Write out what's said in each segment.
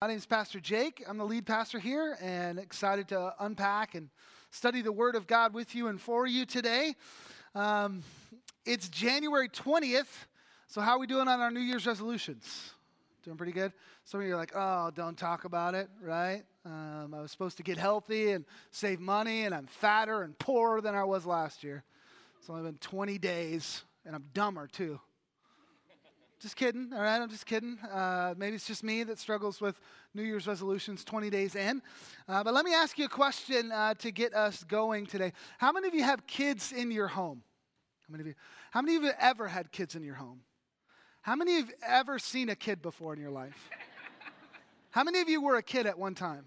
My name is Pastor Jake. I'm the lead pastor here and excited to unpack and study the Word of God with you and for you today. Um, it's January 20th, so how are we doing on our New Year's resolutions? Doing pretty good? Some of you are like, oh, don't talk about it, right? Um, I was supposed to get healthy and save money, and I'm fatter and poorer than I was last year. It's only been 20 days, and I'm dumber too. Just kidding, all right? I'm just kidding. Uh, maybe it's just me that struggles with New Year's resolutions 20 days in. Uh, but let me ask you a question uh, to get us going today. How many of you have kids in your home? How many of you? How many of you ever had kids in your home? How many of you ever seen a kid before in your life? How many of you were a kid at one time?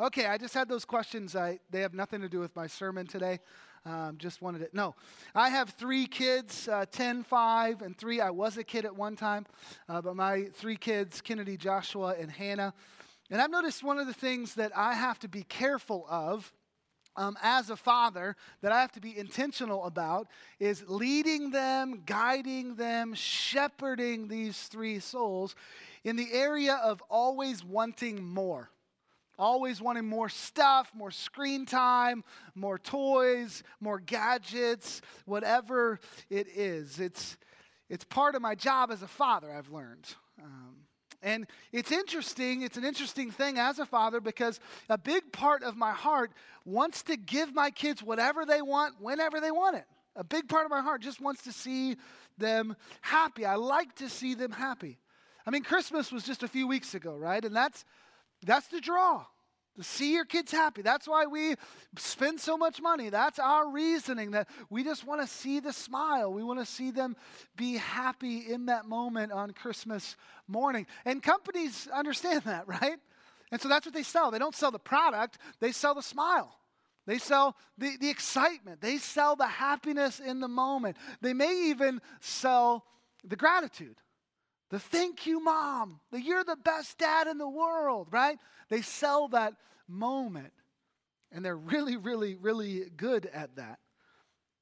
Okay, I just had those questions. I, they have nothing to do with my sermon today. Um, just wanted it. No, I have three kids uh, 10, 5, and 3. I was a kid at one time, uh, but my three kids, Kennedy, Joshua, and Hannah. And I've noticed one of the things that I have to be careful of um, as a father that I have to be intentional about is leading them, guiding them, shepherding these three souls in the area of always wanting more always wanting more stuff, more screen time, more toys, more gadgets, whatever it is. It's, it's part of my job as a father, I've learned. Um, and it's interesting, it's an interesting thing as a father because a big part of my heart wants to give my kids whatever they want, whenever they want it. A big part of my heart just wants to see them happy. I like to see them happy. I mean, Christmas was just a few weeks ago, right? And that's that's the draw. To see your kids happy. That's why we spend so much money. That's our reasoning that we just want to see the smile. We want to see them be happy in that moment on Christmas morning. And companies understand that, right? And so that's what they sell. They don't sell the product, they sell the smile. They sell the, the excitement. They sell the happiness in the moment. They may even sell the gratitude. The thank you, mom. The you're the best dad in the world, right? They sell that moment. And they're really, really, really good at that.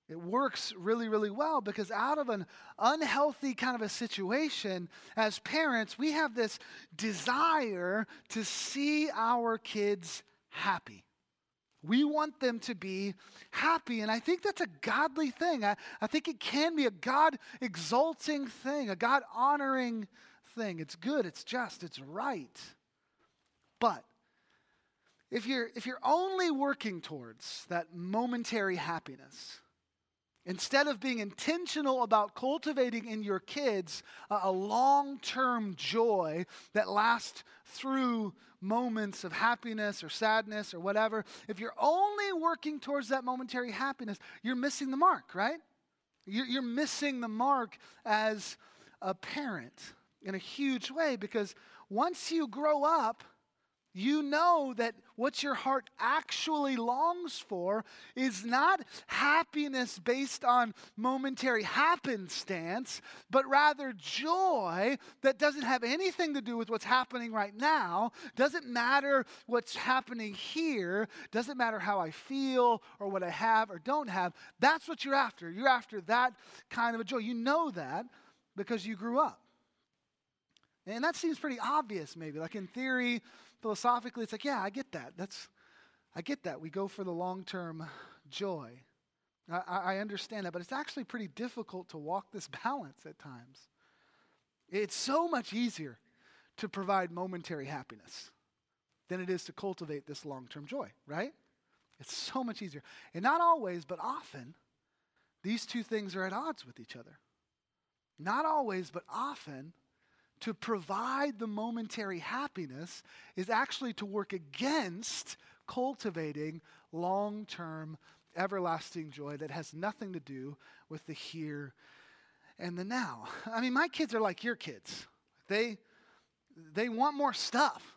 It works really, really well because out of an unhealthy kind of a situation, as parents, we have this desire to see our kids happy. We want them to be happy. And I think that's a godly thing. I, I think it can be a God exalting thing, a God honoring thing. It's good, it's just, it's right. But if you're, if you're only working towards that momentary happiness, instead of being intentional about cultivating in your kids a, long term joy that lasts through moments of happiness or sadness or whatever, if you're only working towards that momentary happiness, you're missing the mark, right? You're missing the mark as a parent in a huge way because once you grow up, you know that what your heart actually longs for is not happiness based on momentary happenstance, but rather joy that doesn't have anything to do with what's happening right now, doesn't matter what's happening here, doesn't matter how I feel or what I have or don't have. That's what you're after. You're after that kind of a joy. You know that because you grew up. And that seems pretty obvious, maybe. Like in theory, philosophically, it's like, yeah, I get that. That's, I get that. We go for the long term joy. I, I understand that, but it's actually pretty difficult to walk this balance at times. It's so much easier to provide momentary happiness than it is to cultivate this long term joy, right? It's so much easier. And not always, but often, these two things are at odds with each other. Not always, but often, to provide the momentary happiness is actually to work against cultivating long term, everlasting joy that has nothing to do with the here and the now. I mean, my kids are like your kids. They, they want more stuff.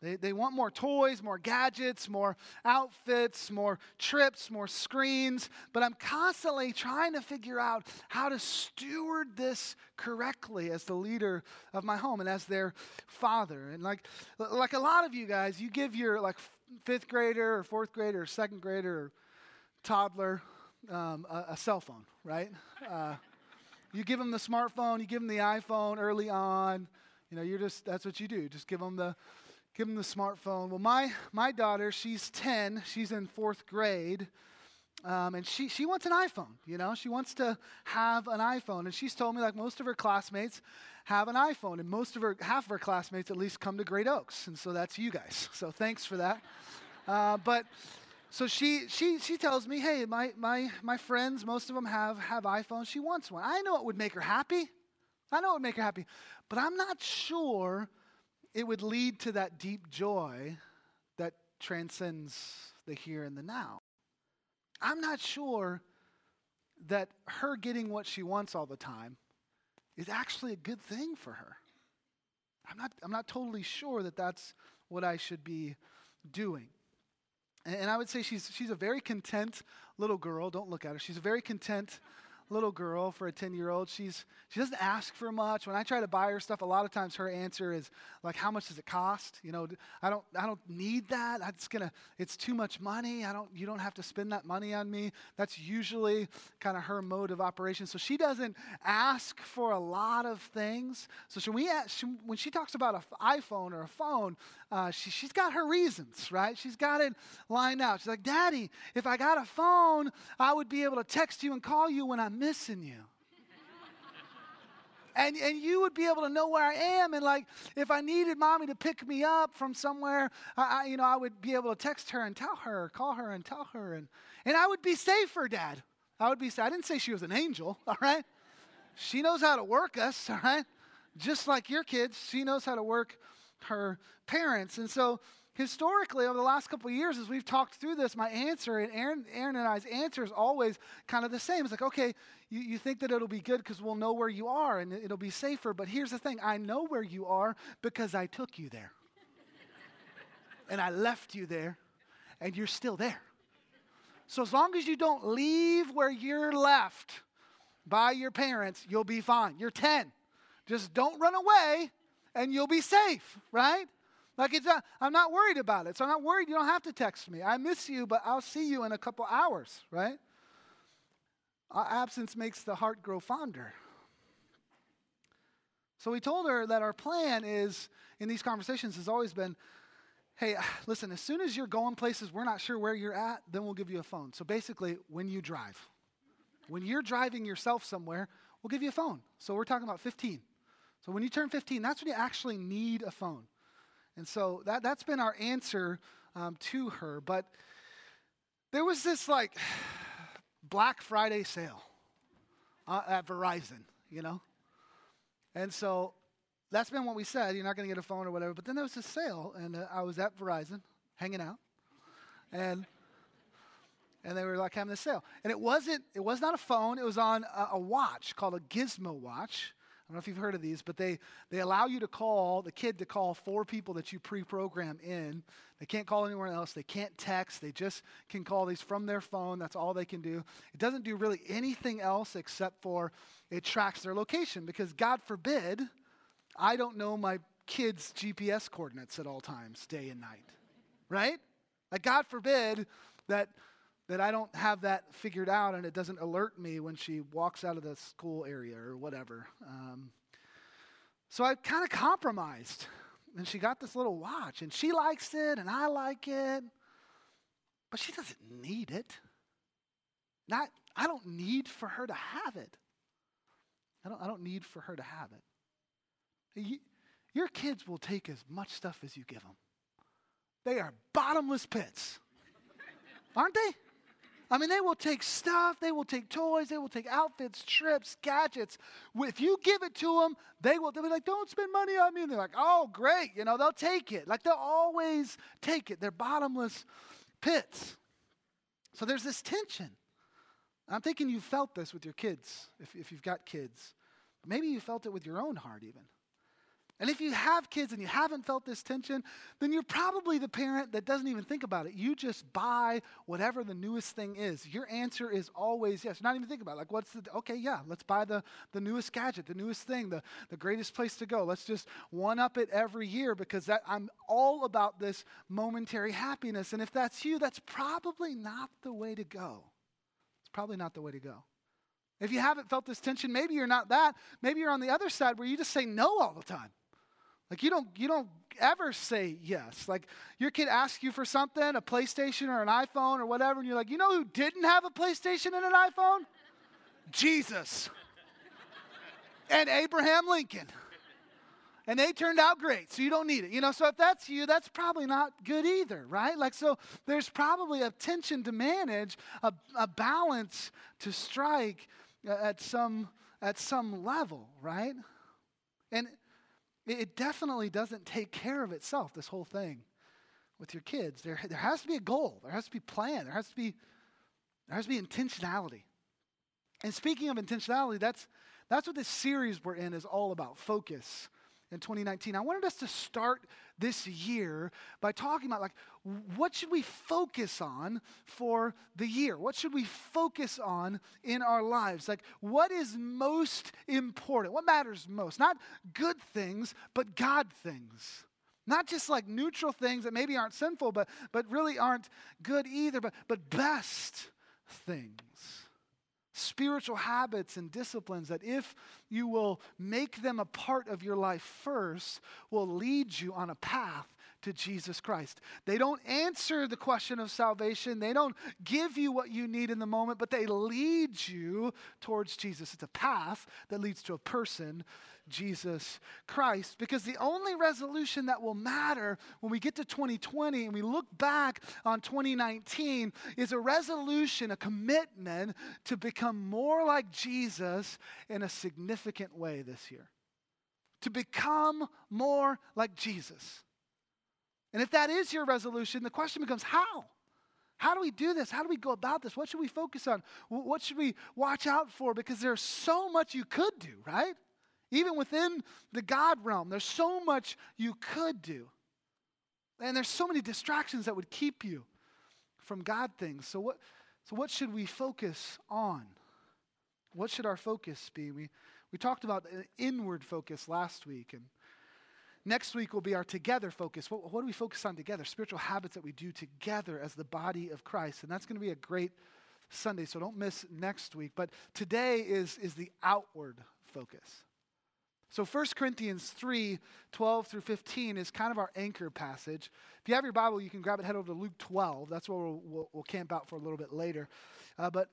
They, they want more toys, more gadgets, more outfits, more trips, more screens. But I'm constantly trying to figure out how to steward this correctly as the leader of my home and as their father. And like, like a lot of you guys, you give your like fifth grader or fourth grader or second grader or toddler um, a, a, cell phone, right? Uh, you give them the smartphone, you give them the iPhone early on You know, you're just that's what you do. Just give them the give them the smartphone. Well, my my daughter, she's 10. She's in fourth grade. Um, and she, she wants an iPhone, you know, she wants to have an iPhone. And she's told me, like most of her classmates have an iPhone, and most of her, half of her classmates at least come to Great Oaks. And so that's you guys. So thanks for that. Uh, but so she, she, she tells me, hey, my, my, my friends, most of them have, have iPhones. She wants one. I know it would make her happy. I know it would make her happy. But I'm not sure it would lead to that deep joy that transcends the here and the now. I'm not sure that her getting what she wants all the time is actually a good thing for her. I'm not, I'm not totally sure that that's what I should be doing. And, and I would say she's, she's a very content little girl. Don't look at her. She's a very content little girl for a 10 year old. She's, she doesn't ask for much. When I try to buy her stuff, a lot of times her answer is like, how much does it cost? You know, I don't, I don't need that. It's gonna, it's too much money. I don't, you don't have to spend that money on me. That's usually kind of her mode of operation. So she doesn't ask for a lot of things. So she, we, she, when she talks about an iPhone or a phone, uh, she, she's got her reasons, right? She's got it lined out. She's like, Daddy, if I got a phone, I would be able to text you and call you when I'm missing you. and, and you would be able to know where I am. And like, if I needed mommy to pick me up from somewhere, I, I, you know, I would be able to text her and tell her, call her and tell her. And, and I would be safer, Dad. I would be, I didn't say she was an angel, all right? She knows how to work us, all right? Just like your kids, she knows how to work her parents. And so historically, over the last couple years, as we've talked through this, my answer and Aaron, Aaron and I's answer is always kind of the same. It's like, okay, you, you think that it'll be good because we'll know where you are and it'll be safer. But here's the thing I know where you are because I took you there. and I left you there, and you're still there. So as long as you don't leave where you're left by your parents, you'll be fine. You're 10. Just don't run away and you'll be safe, right? Like it's not, I'm not worried about it. So I'm not worried you don't have to text me. I miss you, but I'll see you in a couple hours, right? Uh, absence makes the heart grow fonder. So we told her that our plan is in these conversations has always been hey, listen, as soon as you're going places we're not sure where you're at, then we'll give you a phone. So basically, when you drive, when you're driving yourself somewhere, we'll give you a phone. So we're talking about 15. So when you turn 15, that's when you actually need a phone. And so that, that's been our answer um, to her. But there was this like Black Friday sale uh, at Verizon, you know? And so that's been what we said. You're not going to get a phone or whatever. But then there was this sale, and uh, I was at Verizon hanging out. And and they were like having this sale. And it wasn't, it was not a phone, it was on a, a watch called a Gizmo watch. I don't know if you've heard of these, but they, they allow you to call, the kid to call four people that you pre program in. They can't call anyone else. They can't text. They just can call these from their phone. That's all they can do. It doesn't do really anything else except for it tracks their location because, God forbid, I don't know my kids' GPS coordinates at all times, day and night. Right? Like, God forbid that that I don't have that figured out and it doesn't alert me when she walks out of the school area or whatever. Um, so I kind of compromised. And she got this little watch and she likes it and I like it, but she doesn't need it. Not, I don't need for her to have it. I don't, I don't need for her to have it. You, your kids will take as much stuff as you give them. They are bottomless pits, aren't they? I mean, they will take stuff, they will take toys, they will take outfits, trips, gadgets. If you give it to them, they will they'll be like, don't spend money on me. And they're like, oh, great. You know, they'll take it. Like they'll always take it. They're bottomless pits. So there's this tension. I'm thinking you felt this with your kids, if, if you've got kids. Maybe you felt it with your own heart, even. And if you have kids and you haven't felt this tension, then you're probably the parent that doesn't even think about it. You just buy whatever the newest thing is. Your answer is always yes. Not even thinking about it. Like, what's the, okay, yeah, let's buy the, the newest gadget, the newest thing, the, the greatest place to go. Let's just one up it every year because that, I'm all about this momentary happiness. And if that's you, that's probably not the way to go. It's probably not the way to go. If you haven't felt this tension, maybe you're not that. Maybe you're on the other side where you just say no all the time. Like you don't you don't ever say yes. Like your kid asks you for something, a PlayStation or an iPhone or whatever, and you're like, you know who didn't have a PlayStation and an iPhone? Jesus. and Abraham Lincoln. And they turned out great, so you don't need it. You know, so if that's you, that's probably not good either, right? Like, so there's probably a tension to manage, a, a balance to strike uh, at some at some level, right? And it definitely doesn't take care of itself, this whole thing with your kids. There, there has to be a goal, there has to be plan, there has to be, there has to be intentionality. And speaking of intentionality, that's, that's what this series we're in is all about focus in 2019. I wanted us to start this year by talking about like what should we focus on for the year? What should we focus on in our lives? Like what is most important? What matters most? Not good things, but God things. Not just like neutral things that maybe aren't sinful, but, but really aren't good either, but, but best things spiritual habits and disciplines that, if you will make them a part of your life first, will lead you on a path to Jesus Christ. They don't answer the question of salvation, they don't give you what you need in the moment, but they lead you towards Jesus. It's a path that leads to a person Jesus Christ. Because the only resolution that will matter when we get to 2020 and we look back on 2019 is a resolution, a commitment to become more like Jesus in a significant way this year. To become more like Jesus. And if that is your resolution, the question becomes how? How do we do this? How do we go about this? What should we focus on? What should we watch out for? Because there's so much you could do, right? Even within the God realm, there's so much you could do. And there's so many distractions that would keep you from God things. So what, so what should we focus on? What should our focus be? We, we talked about an inward focus last week, and next week will be our together focus. What, what do we focus on together? Spiritual habits that we do together as the body of Christ. And that's going to be a great Sunday, so don't miss next week. But today is, is the outward focus. So 1 Corinthians 3 12 through 15 is kind of our anchor passage. If you have your Bible, you can grab it, head over to Luke 12. That's where we'll, we'll, we'll camp out for a little bit later. Uh, but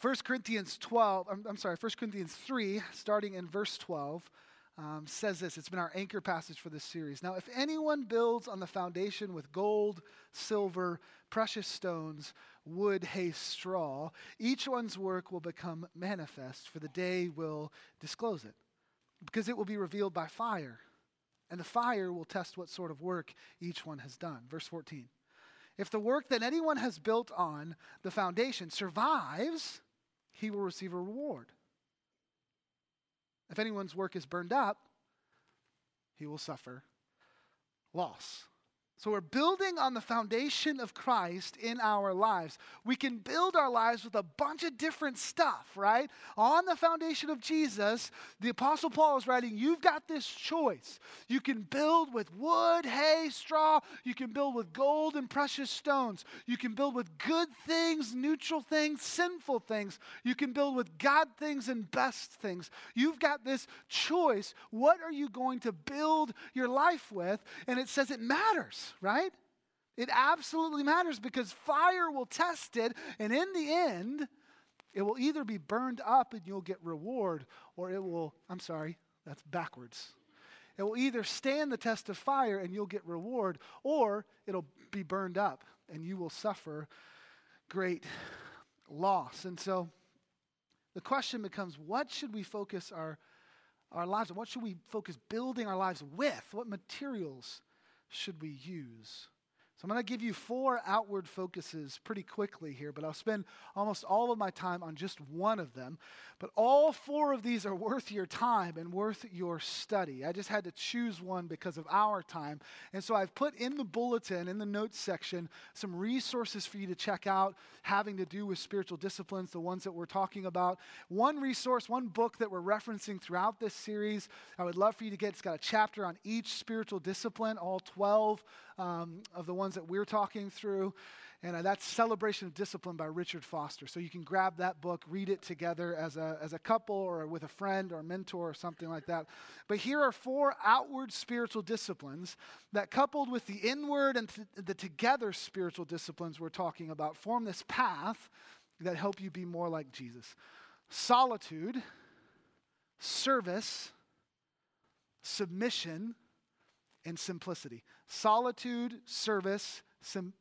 1 Corinthians 12, I'm, I'm, sorry, 1 Corinthians 3, starting in verse 12, um, says this. It's been our anchor passage for this series. Now, if anyone builds on the foundation with gold, silver, precious stones, wood, hay, straw, each one's work will become manifest, for the day will disclose it because it will be revealed by fire, and the fire will test what sort of work each one has done. Verse 14. If the work that anyone has built on the foundation survives, he will receive a reward. If anyone's work is burned up, he will suffer loss. So we're building on the foundation of Christ in our lives. We can build our lives with a bunch of different stuff, right? On the foundation of Jesus, the Apostle Paul is writing, You've got this choice. You can build with wood, hay, straw. You can build with gold and precious stones. You can build with good things, neutral things, sinful things. You can build with God things and best things. You've got this choice. What are you going to build your life with? And it says it matters right? It absolutely matters because fire will test it, and in the end, it will either be burned up and you'll get reward, or it will, I'm sorry, that's backwards. It will either stand the test of fire and you'll get reward, or it'll be burned up and you will suffer great loss. And so the question becomes what should we focus our, our lives on? What should we focus building our lives with? What materials should we use? So I'm going to give you four outward focuses pretty quickly here, but I'll spend almost all of my time on just one of them. But all four of these are worth your time and worth your study. I just had to choose one because of our time. And so I've put in the bulletin, in the notes section, some resources for you to check out having to do with spiritual disciplines, the ones that we're talking about. One resource, one book that we're referencing throughout this series, I would love for you to get. It's got a chapter on each spiritual discipline, all 12 um, of the ones ones that we're talking through. And uh, that's Celebration of Discipline by Richard Foster. So you can grab that book, read it together as a, as a couple or with a friend or a mentor or something like that. But here are four outward spiritual disciplines that, coupled with the inward and th- the together spiritual disciplines we're talking about, form this path that help you be more like Jesus solitude, service, submission, and simplicity. Solitude, service, sim-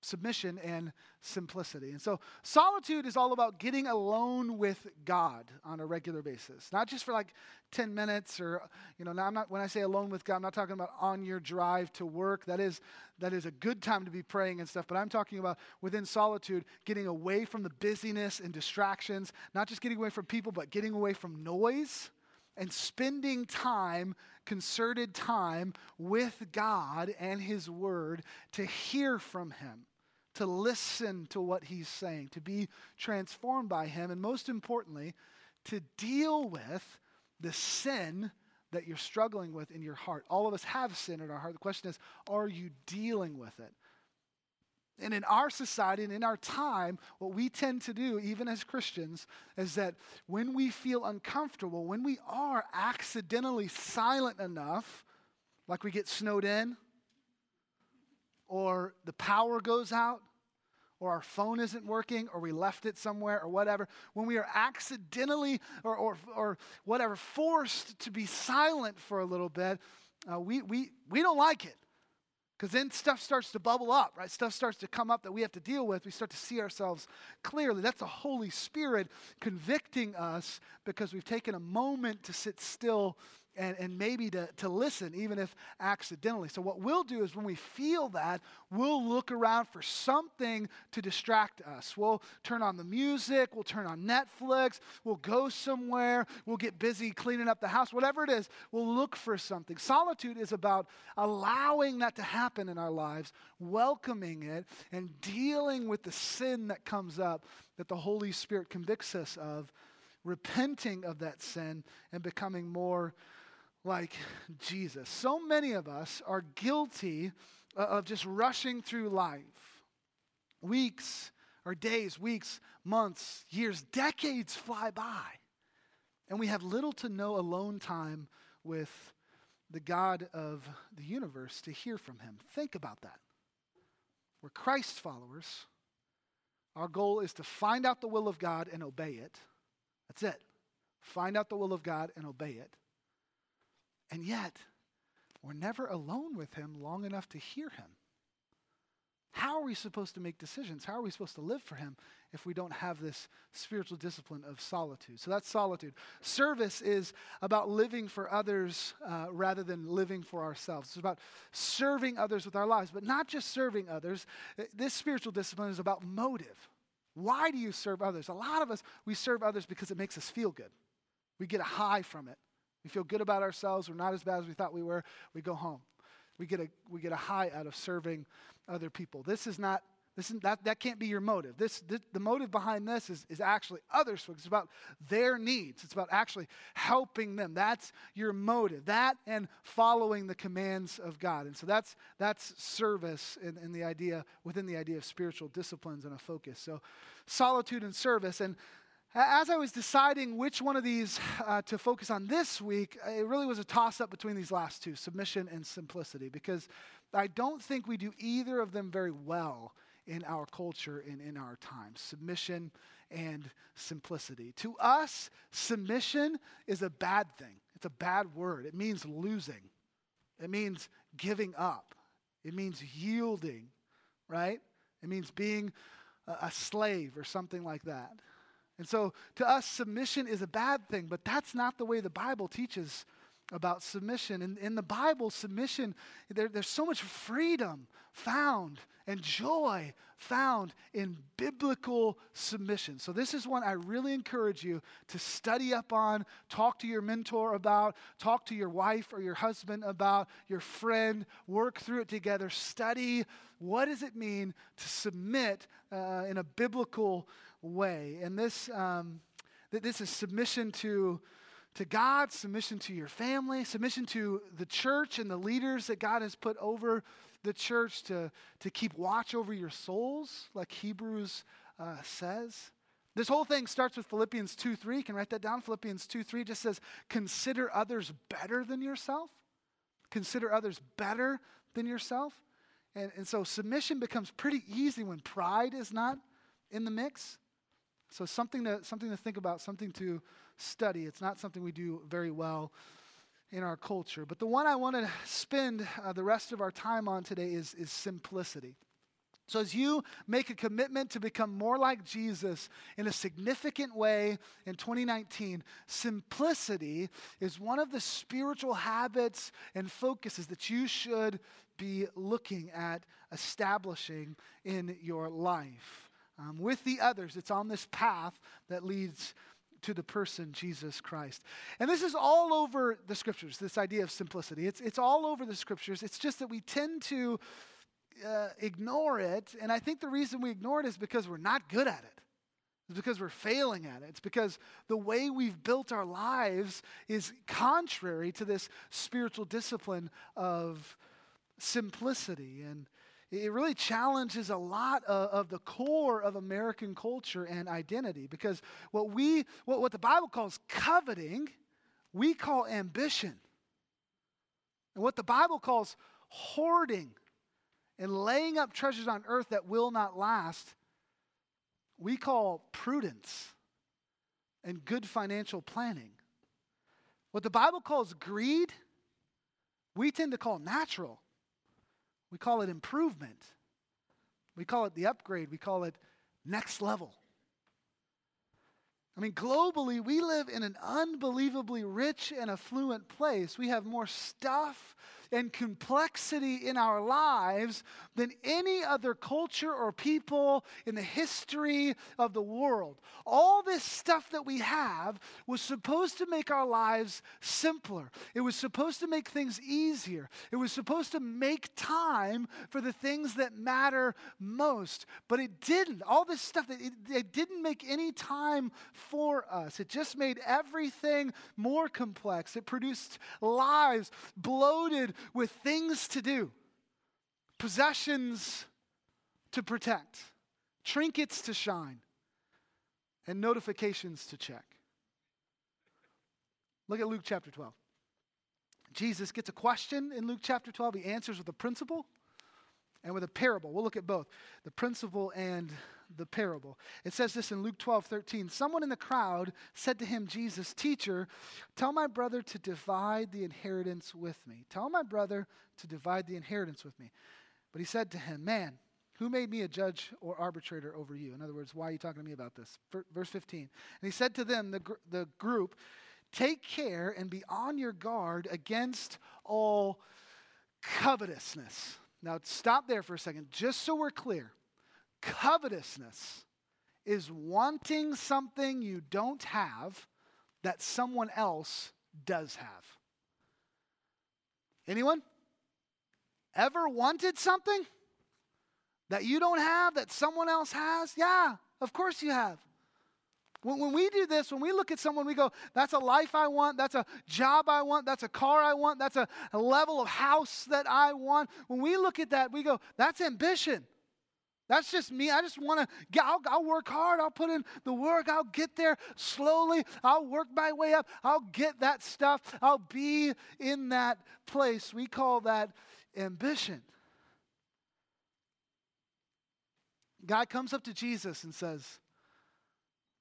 submission and simplicity. And so solitude is all about getting alone with God on a regular basis. Not just for like 10 minutes or you know, now I'm not when I say alone with God, I'm not talking about on your drive to work. That is that is a good time to be praying and stuff, but I'm talking about within solitude getting away from the busyness and distractions, not just getting away from people, but getting away from noise and spending time, concerted time with God and His Word to hear from Him to listen to what he's saying, to be transformed by him, and most importantly, to deal with the sin that you're struggling with in your heart. All of us have sin in our heart. The question is, are you dealing with it? And in our society and in our time, what we tend to do, even as Christians, is that when we feel uncomfortable, when we are accidentally silent enough, like we get snowed in, or the power goes out, or our phone isn't working, or we left it somewhere, or whatever, when we are accidentally or, or, or whatever, forced to be silent for a little bit, uh, we, we, we don't like it. Because then stuff starts to bubble up, right? Stuff starts to come up that we have to deal with. We start to see ourselves clearly. That's the Holy Spirit convicting us because we've taken a moment to sit still and, and maybe to, to listen, even if accidentally. So, what we'll do is when we feel that, we'll look around for something to distract us. We'll turn on the music, we'll turn on Netflix, we'll go somewhere, we'll get busy cleaning up the house, whatever it is, we'll look for something. Solitude is about allowing that to happen in our lives, welcoming it, and dealing with the sin that comes up that the Holy Spirit convicts us of repenting of that sin and becoming more like Jesus. So many of us are guilty uh, of just rushing through life. Weeks or days, weeks, months, years, decades fly by. And we have little to no alone time with the God of the universe to hear from him. Think about that. We're Christ followers. Our goal is to find out the will of God and obey it. That's it. Find out the will of God and obey it. And yet, we're never alone with Him long enough to hear Him. How are we supposed to make decisions? How are we supposed to live for Him if we don't have this spiritual discipline of solitude? So that's solitude. Service is about living for others uh, rather than living for ourselves. It's about serving others with our lives, but not just serving others. This spiritual discipline is about motive. Why do you serve others? A lot of us, we serve others because it makes us feel good. We get a high from it. We feel good about ourselves. We're not as bad as we thought we were. We go home. We get a, we get a high out of serving other people. This is not, this is, that, that can't be your motive. This, this, the motive behind this is, is actually others. It's about their needs. It's about actually helping them. That's your motive. That and following the commands of God. And so that's, that's service in, in the idea, within the idea of spiritual disciplines and a focus. So solitude and service. And as I was deciding which one of these uh, to focus on this week, it really was a toss up between these last two submission and simplicity because I don't think we do either of them very well in our culture and in our time submission and simplicity. To us, submission is a bad thing, it's a bad word. It means losing, it means giving up, it means yielding, right? It means being a slave or something like that. And so to us, submission is a bad thing, but that's not the way the Bible teaches about submission. In, in the Bible, submission, there, there's so much freedom found and joy found in biblical submission. So, this is one I really encourage you to study up on, talk to your mentor about, talk to your wife or your husband about, your friend, work through it together, study what does it mean to submit uh, in a biblical way. And this, um, this is submission to, to God, submission to your family, submission to the church and the leaders that God has put over the church to, to keep watch over your souls, like Hebrews uh, says. This whole thing starts with Philippians 2 3. You can write that down. Philippians 2 3 just says, Consider others better than yourself. Consider others better than yourself. And, and so submission becomes pretty easy when pride is not in the mix. So something to, something to think about, something to study. It's not something we do very well in our culture. But the one I want to spend uh, the rest of our time on today is, is simplicity. So, as you make a commitment to become more like Jesus in a significant way in 2019, simplicity is one of the spiritual habits and focuses that you should be looking at establishing in your life. Um, with the others, it's on this path that leads to the person Jesus Christ. And this is all over the scriptures, this idea of simplicity. It's, it's all over the scriptures. It's just that we tend to uh, ignore it. And I think the reason we ignore it is because we're not good at it. It's because we're failing at it. It's because the way we've built our lives is contrary to this spiritual discipline of simplicity. And it really challenges a lot of, of, the core of American culture and identity because what we what, what the Bible calls coveting, we call ambition. And what the Bible calls hoarding and laying up treasures on earth that will not last, we call prudence and good financial planning. What the Bible calls greed, we tend to call natural. We call it improvement. We call it the upgrade. We call it next level. I mean, globally, we live in an unbelievably rich and affluent place. We have more stuff and complexity in our lives than any other culture or people in the history of the world. All this stuff that we have was supposed to make our lives simpler, it was supposed to make things easier, it was supposed to make time for the things that matter most. But it didn't. All this stuff, it, it didn't make any time for us. It just made everything more complex. It produced lives bloated with things to do, possessions to protect, trinkets to shine, and notifications to check. Look at Luke chapter 12. Jesus gets a question in Luke chapter 12. He answers with a principle and with a parable. We'll look at both the principle and the parable. It says this in Luke 12 13. Someone in the crowd said to him, Jesus, teacher, tell my brother to divide the inheritance with me. Tell my brother to divide the inheritance with me. But he said to him, Man, who made me a judge or arbitrator over you? In other words, why are you talking to me about this? Verse 15. And he said to them, the, gr- the group, Take care and be on your guard against all covetousness. Now, stop there for a second, just so we're clear. Covetousness is wanting something you don't have that someone else does have. Anyone? Ever wanted something that you don't have that someone else has? Yeah, of course you have. When, we do this, when we look at someone, we go, that's a life I want, that's a job I want, that's a car I want, that's a, a level of house that I want. When we look at that, we go, that's ambition. That's just me. I just want to, I'll, I'll, work hard. I'll put in the work. I'll get there slowly. I'll work my way up. I'll get that stuff. I'll be in that place. We call that ambition. God comes up to Jesus and says,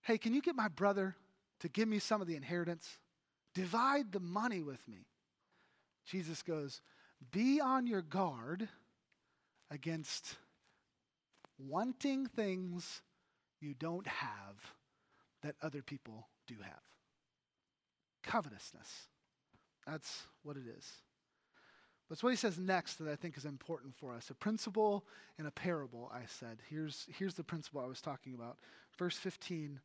Hey, can you get my brother to give me some of the inheritance? Divide the money with me. Jesus goes, Be on your guard against wanting things you don't have that other people do have. Covetousness. That's what it is. But it's what he says next that I think is important for us. A principle and a parable, I said. Here's, here's the principle I was talking about. Verse 15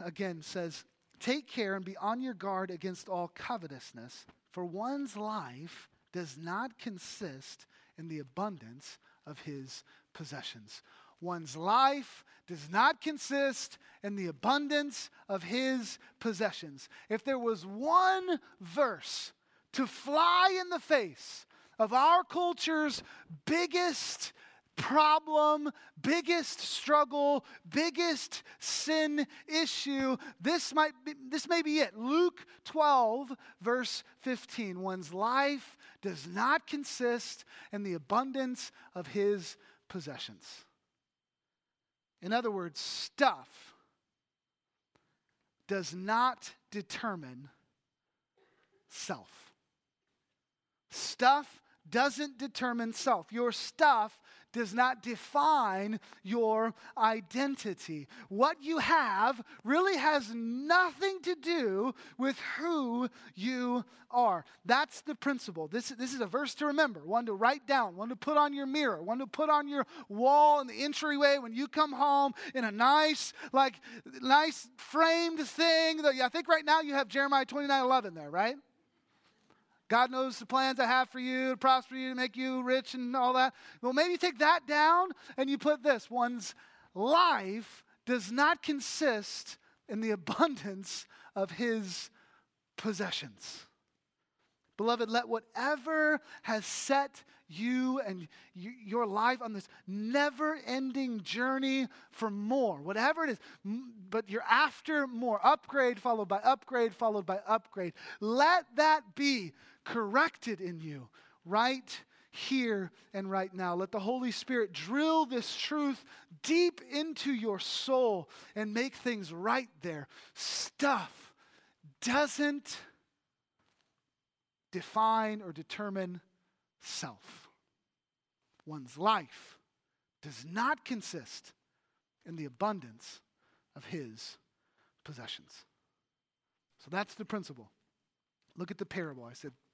again says, Take care and be on your guard against all covetousness, for one's life does not consist in the abundance of his possessions. One's life does not consist in the abundance of his possessions. If there was one verse to fly in the face of our culture's biggest problem, biggest struggle, biggest sin issue. This might be, this may be it. Luke 12 verse 15. One's life does not consist in the abundance of his possessions. In other words, stuff does not determine self. Stuff doesn't determine self. Your stuff does not define your identity. What you have really has nothing to do with who you are. That's the principle. This, this is a verse to remember, one to write down, one to put on your mirror, one to put on your wall in the entryway when you come home in a nice, like, nice framed thing. I think right now you have Jeremiah 29 11 there, right? God knows the plans I have for you to prosper you, to make you rich and all that. Well, maybe take that down and you put this one's life does not consist in the abundance of his possessions. Beloved, let whatever has set you and your life on this never ending journey for more, whatever it is, but you're after more, upgrade followed by upgrade followed by upgrade. Let that be corrected in you right here and right now. Let the Holy Spirit drill this truth deep into your soul and make things right there. Stuff doesn't define or determine self. One's life does not consist in the abundance of his possessions. So that's the principle. Look at the parable. I said,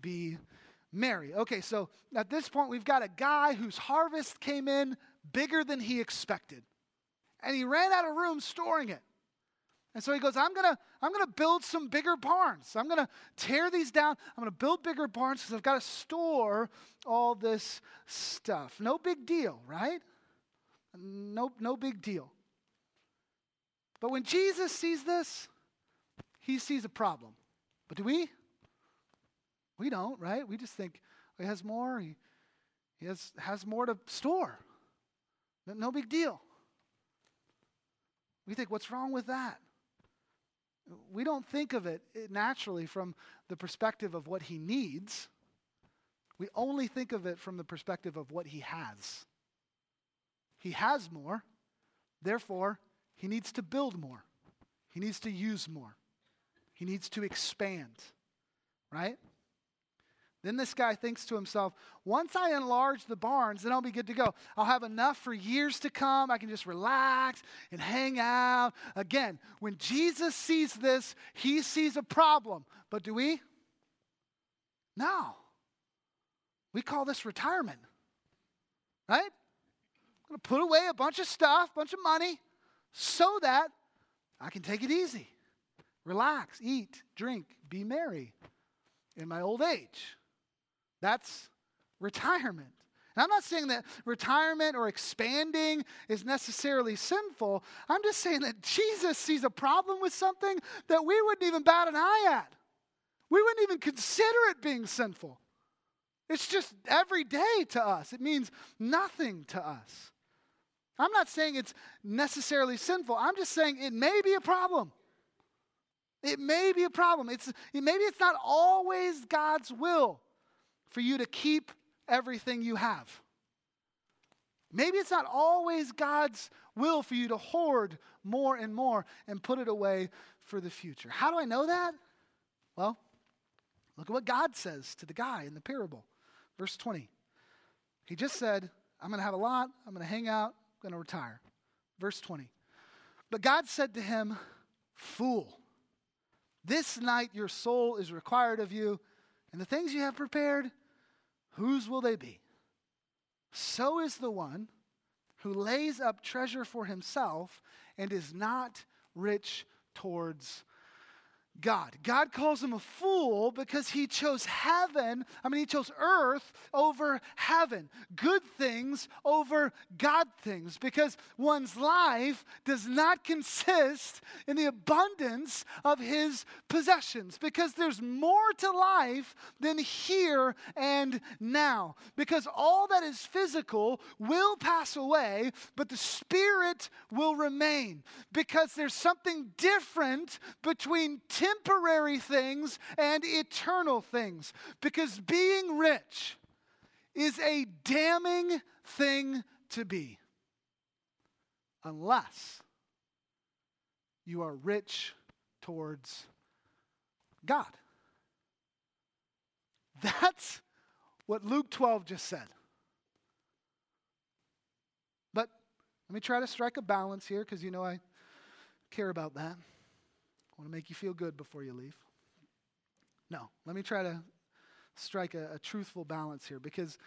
be merry. Okay, so at this point, we've got a guy whose harvest came in bigger than he expected. And he ran out of room storing it. And so he goes, I'm gonna, I'm gonna build some bigger barns. I'm gonna tear these down. I'm gonna build bigger barns because I've got to store all this stuff. No big deal, right? No, no big deal. But when Jesus sees this, he sees a problem. But do we? We don't, right? We just think oh, he has more. He, he has, has more to store. No big deal. We think, what's wrong with that? We don't think of it naturally from the perspective of what he needs. We only think of it from the perspective of what he has. He has more, therefore, he needs to build more. He needs to use more. He needs to expand, right? Then this guy thinks to himself, once I enlarge the barns, then I'll be good to go. I'll have enough for years to come. I can just relax and hang out. Again, when Jesus sees this, he sees a problem. But do we? No. We call this retirement, right? I'm going to put away a bunch of stuff, bunch of money, so that I can take it easy, relax, eat, drink, be merry in my old age. That's retirement. And I'm not saying that retirement or expanding is necessarily sinful. I'm just saying that Jesus sees a problem with something that we wouldn't even bat an eye at. We wouldn't even consider it being sinful. It's just every day to us, it means nothing to us. I'm not saying it's necessarily sinful. I'm just saying it may be a problem. It may be a problem. It's, maybe it's not always God's will for you to keep everything you have. Maybe it's not always God's will for you to hoard more and more and put it away for the future. How do I know that? Well, look at what God says to the guy in the parable. Verse 20. He just said, I'm going to have a lot, I'm going to hang out, I'm going to retire. Verse 20. But God said to him, Fool, this night your soul is required of you, and the things you have prepared, whose will they be? So is the one who lays up treasure for himself and is not rich towards God. God calls him a fool because he chose heaven, I mean, he chose earth over heaven, good things over God things, because one's life does not consist in the abundance of his possessions, because there's more to life than here and now, because all that is physical will pass away, but the spirit will remain, because there's something different between temporary things and eternal things. Because being rich is a damning thing to be, unless you are rich towards God. That's what Luke 12 just said. But let me try to strike a balance here because you know I care about that. Want to make you feel good before you leave. No, let me try to strike a, a truthful balance here because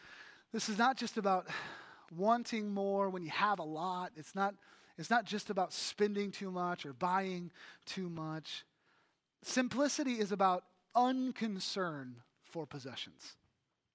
this is not just about wanting more when you have a lot. It's not, it's not just about spending too much or buying too much. Simplicity is about unconcern for possessions.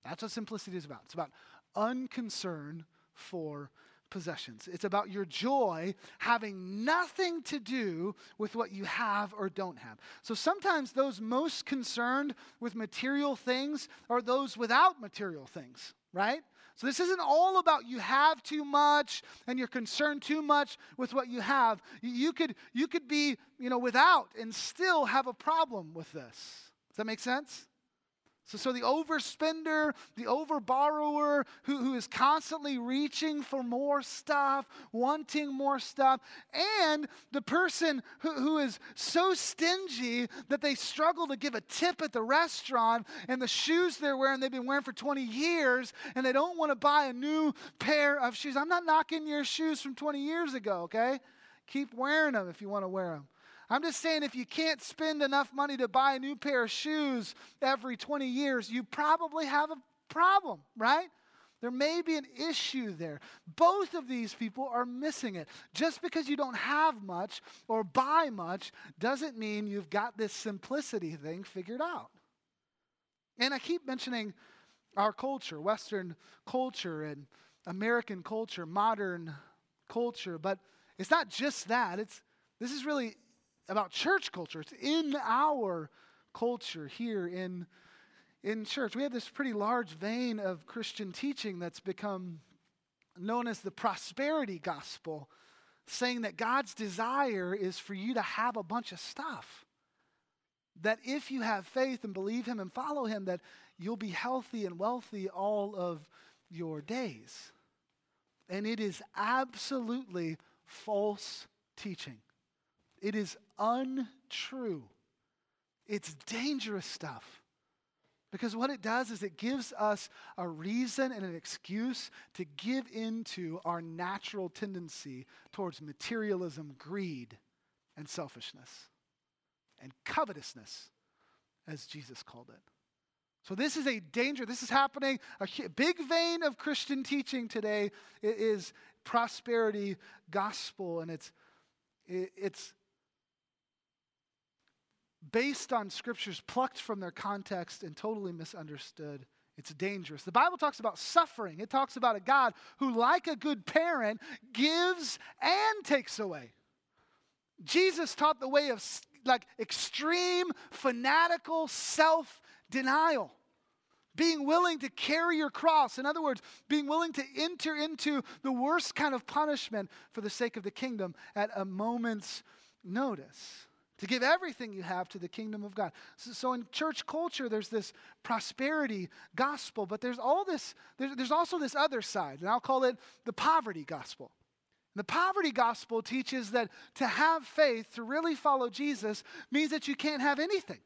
That's what simplicity is about. It's about unconcern for possessions. It's about your joy having nothing to do with what you have or don't have. So sometimes those most concerned with material things are those without material things, right? So this isn't all about you have too much and you're concerned too much with what you have. You could you could be, you know, without and still have a problem with this. Does that make sense? So, so the overspender, the overborrower who, who is constantly reaching for more stuff, wanting more stuff, and the person who, who is so stingy that they struggle to give a tip at the restaurant and the shoes they're wearing, they've been wearing for 20 years, and they don't want to buy a new pair of shoes. I'm not knocking your shoes from 20 years ago, okay? Keep wearing them if you want to wear them. I'm just saying, if you can't spend enough money to buy a new pair of shoes every 20 years, you probably have a problem, right? There may be an issue there. Both of these people are missing it. Just because you don't have much or buy much doesn't mean you've got this simplicity thing figured out. And I keep mentioning our culture, Western culture and American culture, modern culture, but it's not just that. It's this is really about church culture. It's in our culture here in, in church. We have this pretty large vein of Christian teaching that's become known as the prosperity gospel, saying that God's desire is for you to have a bunch of stuff. That if you have faith and believe Him and follow Him, that you'll be healthy and wealthy all of your days. And it is absolutely false teaching. It is untrue. It's dangerous stuff. Because what it does is it gives us a reason and an excuse to give into our natural tendency towards materialism, greed, and selfishness, and covetousness, as Jesus called it. So, this is a danger. This is happening. A big vein of Christian teaching today is prosperity gospel, and it's, it's based on scriptures plucked from their context and totally misunderstood. It's dangerous. The Bible talks about suffering. It talks about a God who, like a good parent, gives and takes away. Jesus taught the way of like extreme, fanatical self denial. Being willing to carry your cross. In other words, being willing to enter into the worst kind of punishment for the sake of the kingdom at a moment's notice to give everything you have to the kingdom of God. So, so, in church culture, there's this prosperity gospel, but there's all this, there's, there's also this other side, and I'll call it the poverty gospel. The poverty gospel teaches that to have faith, to really follow Jesus, means that you can't have anything,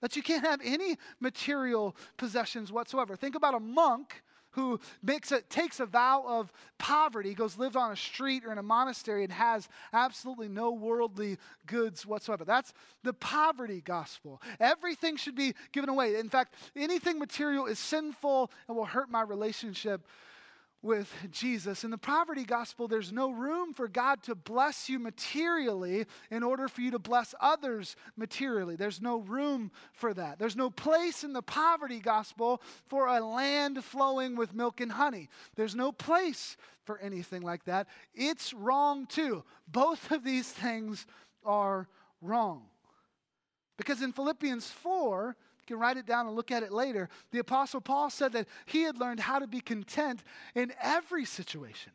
that you can't have any material possessions whatsoever. Think about a monk who makes a, takes a vow of poverty, goes live on a street or in a monastery and has absolutely no worldly goods whatsoever. That's the poverty gospel. Everything should be given away. In fact, anything material is sinful and will hurt my relationship with Jesus. In the poverty gospel, there's no room for God to bless you materially in order for you to bless others materially. There's no room for that. There's no place in the poverty gospel for a land flowing with milk and honey. There's no place for anything like that. It's wrong too. Both of these things are wrong. Because in Philippians 4, you can write it down and look at it later. The Apostle Paul said that he had learned how to be content in every situation.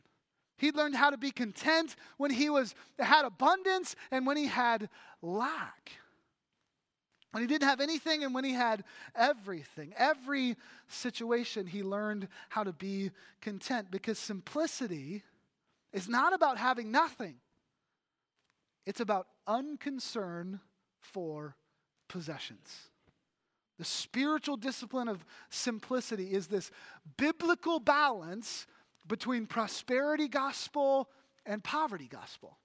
He'd learned how to be content when he was had abundance and when he had lack. When he didn't have anything and when he had everything. Every situation he learned how to be content because simplicity is not about having nothing. It's about unconcern for possessions. The spiritual discipline of simplicity is this biblical balance between prosperity gospel and poverty gospel.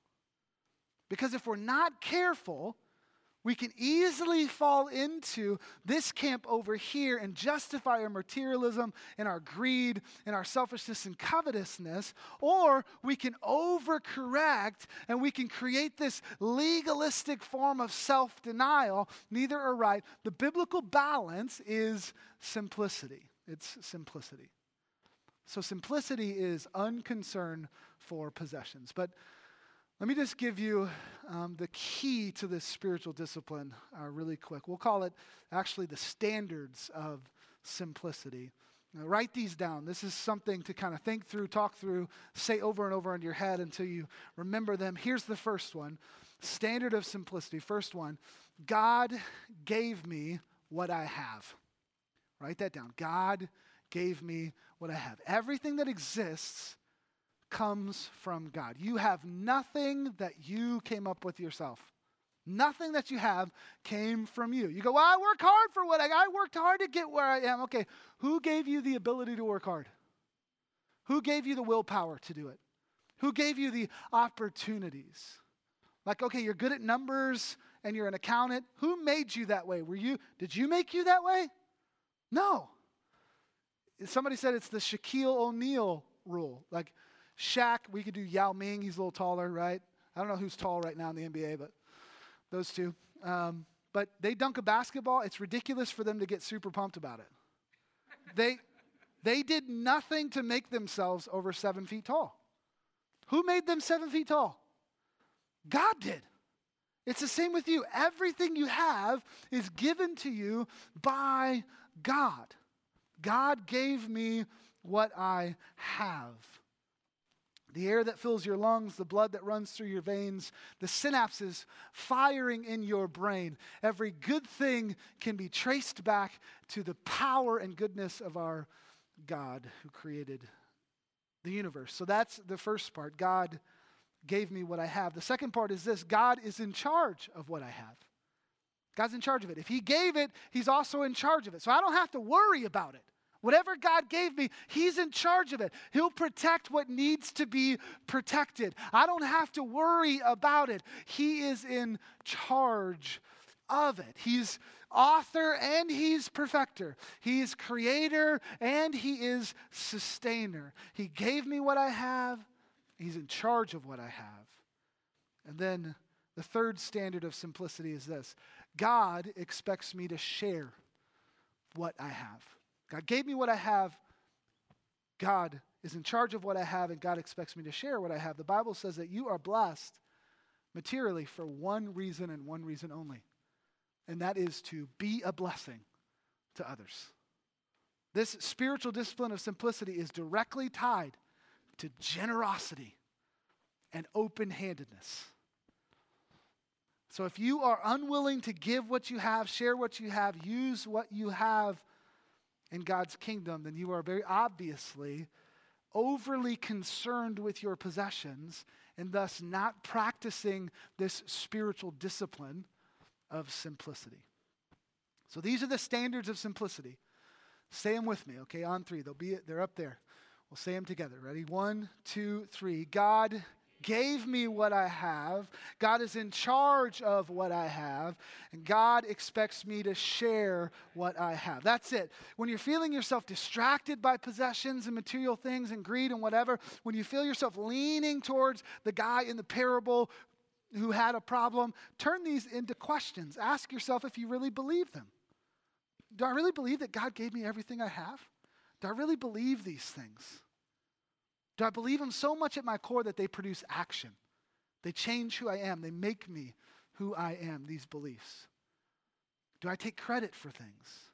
Because if we're not careful, we can easily fall into this camp over here and justify our materialism and our greed and our selfishness and covetousness, or we can overcorrect and we can create this legalistic form of self denial. Neither are right. The biblical balance is simplicity. It's simplicity. So, simplicity is unconcern for possessions. But let me just give you um, the key to this spiritual discipline uh, really quick. We'll call it actually the standards of simplicity. Now, write these down. This is something to kind of think through, talk through, say over and over in your head until you remember them. Here's the first one standard of simplicity. First one God gave me what I have. Write that down. God gave me what I have. Everything that exists comes from God. You have nothing that you came up with yourself. Nothing that you have came from you. You go, Well, I work hard for what I. I worked hard to get where I am. Okay, who gave you the ability to work hard? Who gave you the willpower to do it? Who gave you the opportunities? Like, okay, you're good at numbers and you're an accountant. Who made you that way? Were you, did you make you that way? No. Somebody said it's the Shaquille O'Neal rule. Like, Shaq, we could do Yao Ming. He's a little taller, right? I don't know who's tall right now in the NBA, but those two. Um, but they dunk a basketball. It's ridiculous for them to get super pumped about it. They, they did nothing to make themselves over seven feet tall. Who made them seven feet tall? God did. It's the same with you. Everything you have is given to you by God. God gave me what I have the air that fills your lungs, the blood that runs through your veins, the synapses firing in your brain. Every good thing can be traced back to the power and goodness of our God who created the universe. So that's the first part. God gave me what I have. The second part is this God is in charge of what I have. God's in charge of it. If He gave it, He's also in charge of it. So I don't have to worry about it. Whatever God gave me, He's in charge of it. He'll protect what needs to be protected. I don't have to worry about it. He is in charge of it. He's author and He's perfecter. He's creator and He is sustainer. He gave me what I have, He's in charge of what I have. And then the third standard of simplicity is this God expects me to share what I have. God gave me what I have. God is in charge of what I have, and God expects me to share what I have. The Bible says that you are blessed materially for one reason and one reason only, and that is to be a blessing to others. This spiritual discipline of simplicity is directly tied to generosity and open handedness. So if you are unwilling to give what you have, share what you have, use what you have, in God's kingdom, then you are very obviously overly concerned with your possessions and thus not practicing this spiritual discipline of simplicity. So these are the standards of simplicity. Say them with me, okay? On three. They'll be they're up there. We'll say them together. Ready? One, two, three. God gave me what I have. God is in charge of what I have. And God expects me to share what I have. That's it. When you're feeling yourself distracted by possessions and material things and greed and whatever, when you feel yourself leaning towards the guy in the parable who had a problem, turn these into questions. Ask yourself if you really believe them. Do I really believe that God gave me everything I have? Do I really believe these things? Do I believe them so much at my core that they produce action? They change who I am, they make me who I am, these beliefs. Do I take credit for things?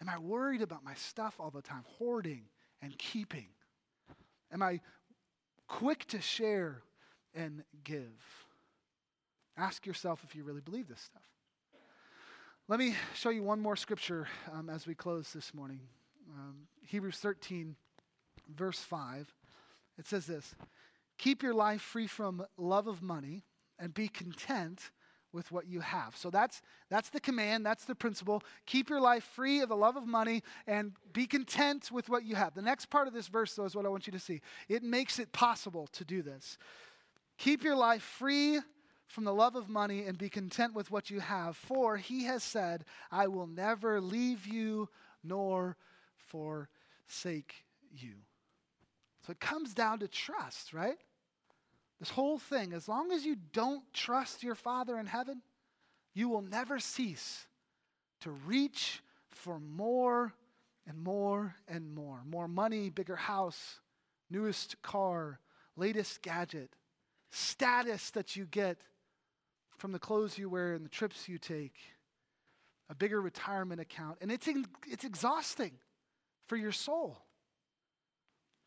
Am I worried about my stuff all the time, hoarding and keeping? Am I quick to share and give? Ask yourself if you really believe this stuff. Let me show you one more scripture um, as we close this morning. Um, Hebrews 13, verse 5. It says this Keep your life free from love of money and be content with what you have. So that's that's the command, that's the principle. Keep your life free of the love of money and be content with what you have. The next part of this verse though is what I want you to see. It makes it possible to do this. Keep your life free from the love of money and be content with what you have, for he has said, I will never leave you nor forsake you. So it comes down to trust, right? This whole thing, as long as you don't trust your Father in heaven, you will never cease to reach for more and more and more. More money, bigger house, newest car, latest gadget, status that you get from the clothes you wear and the trips you take, a bigger retirement account. And it's, it's exhausting for your soul.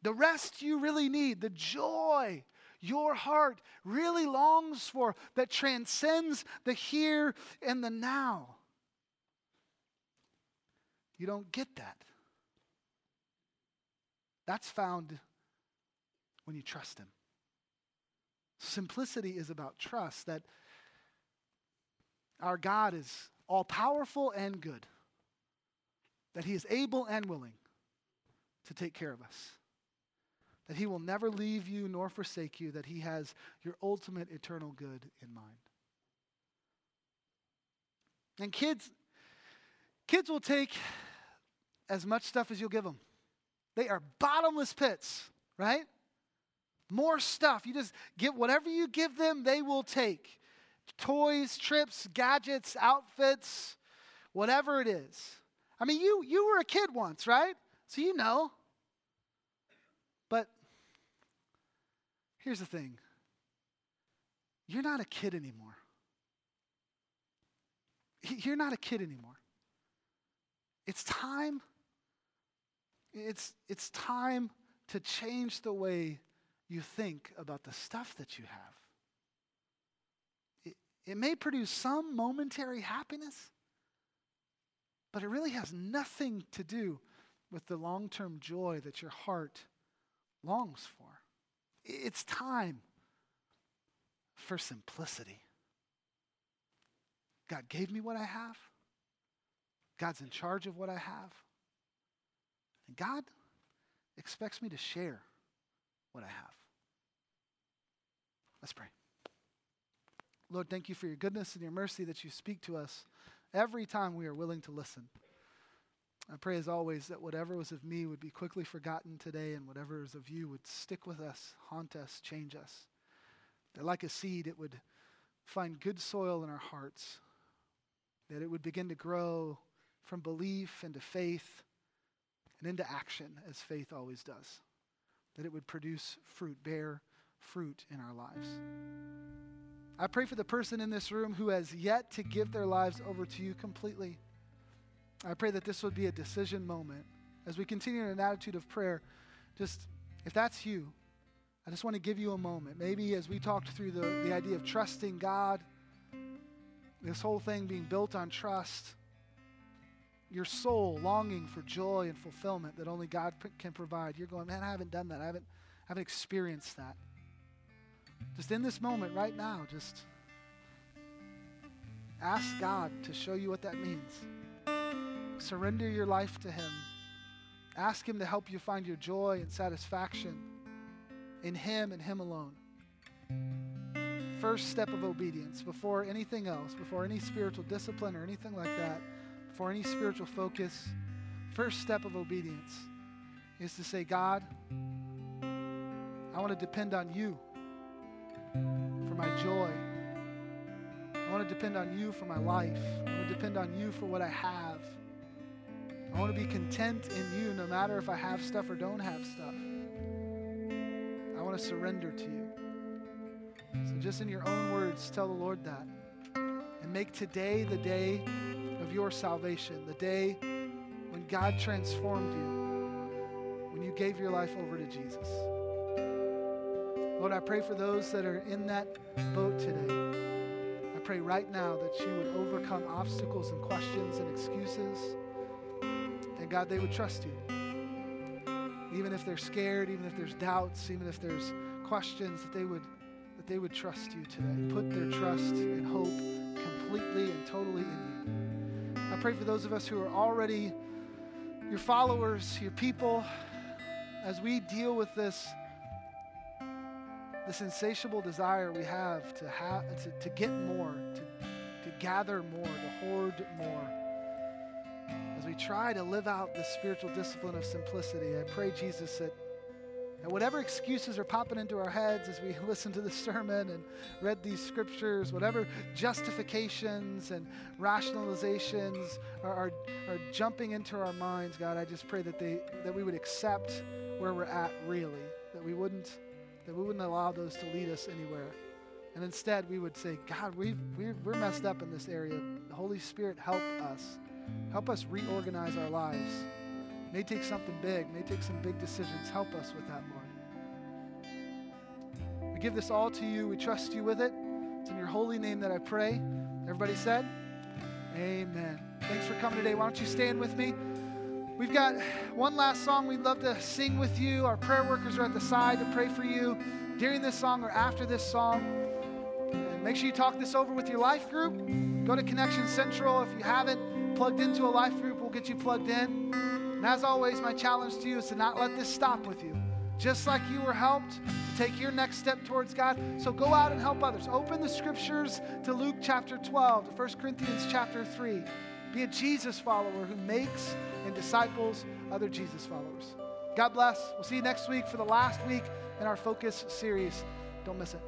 The rest you really need, the joy your heart really longs for that transcends the here and the now. You don't get that. That's found when you trust Him. Simplicity is about trust that our God is all powerful and good, that He is able and willing to take care of us that He will never leave you nor forsake you, that He has your ultimate eternal good in mind. And kids, kids will take as much stuff as you'll give them. They are bottomless pits, right? More stuff. You just give whatever you give them, they will take. Toys, trips, gadgets, outfits, whatever it is. I mean, you you were a kid once, right? So you know. But Here's the thing you're not a kid anymore. You're not a kid anymore. It's time. It's, it's time to change the way you think about the stuff that you have. It, it may produce some momentary happiness, but it really has nothing to do with the long term joy that your heart longs for. It's time for simplicity. God gave me what I have. God's in charge of what I have. And God expects me to share what I have. Let's pray. Lord, thank you for your goodness and your mercy that you speak to us every time we are willing to listen. I pray as always that whatever was of me would be quickly forgotten today, and whatever is of you would stick with us, haunt us, change us. That like a seed, it would find good soil in our hearts, that it would begin to grow from belief into faith and into action, as faith always does. That it would produce fruit, bear fruit in our lives. I pray for the person in this room who has yet to give their lives over to you completely. I pray that this would be a decision moment. As we continue in an attitude of prayer, just if that's you, I just want to give you a moment. Maybe as we talked through the, the idea of trusting God, this whole thing being built on trust, your soul longing for joy and fulfillment that only God can provide. You're going, man, I haven't done that. I haven't, I haven't experienced that. Just in this moment right now, just ask God to show you what that means. Surrender your life to Him Ask Him to help you find your joy and satisfaction in Him and Him alone. First step of obedience before anything else, before any spiritual discipline or anything like that, before any spiritual focus, first step of obedience is to say, God, I want to depend on you for my joy. I want to depend on you for my life. I want to depend on you for what I have. I want to be content in you no matter if I have stuff or don't have stuff. I want to surrender to you. So, just in your own words, tell the Lord that. And make today the day of your salvation, the day when God transformed you, when you gave your life over to Jesus. Lord, I pray for those that are in that boat today. I pray right now that you would overcome obstacles and questions and excuses. And God, they would trust you. Even if they're scared, even if there's doubts, even if there's questions, that they would that they would trust you today. Put their trust and hope completely and totally in you. I pray for those of us who are already your followers, your people, as we deal with this this insatiable desire we have to have to, to get more, to, to gather more, to hoard more. As we try to live out this spiritual discipline of simplicity, I pray, Jesus, that, that whatever excuses are popping into our heads as we listen to the sermon and read these scriptures, whatever justifications and rationalizations are, are, are jumping into our minds, God, I just pray that, they, that we would accept where we're at really, that we wouldn't that we wouldn't allow those to lead us anywhere. And instead, we would say, God, we've, we're, we're messed up in this area. The Holy Spirit, help us. Help us reorganize our lives. May take something big, may take some big decisions. Help us with that, Lord. We give this all to you. We trust you with it. It's in your holy name that I pray. Everybody said, Amen. Thanks for coming today. Why don't you stand with me? We've got one last song we'd love to sing with you. Our prayer workers are at the side to pray for you during this song or after this song. And make sure you talk this over with your life group. Go to Connection Central. If you haven't plugged into a life group, we'll get you plugged in. And as always, my challenge to you is to not let this stop with you. Just like you were helped to take your next step towards God, so go out and help others. Open the scriptures to Luke chapter 12, to 1 Corinthians chapter 3. Be a Jesus follower who makes and disciples other Jesus followers. God bless. We'll see you next week for the last week in our Focus series. Don't miss it.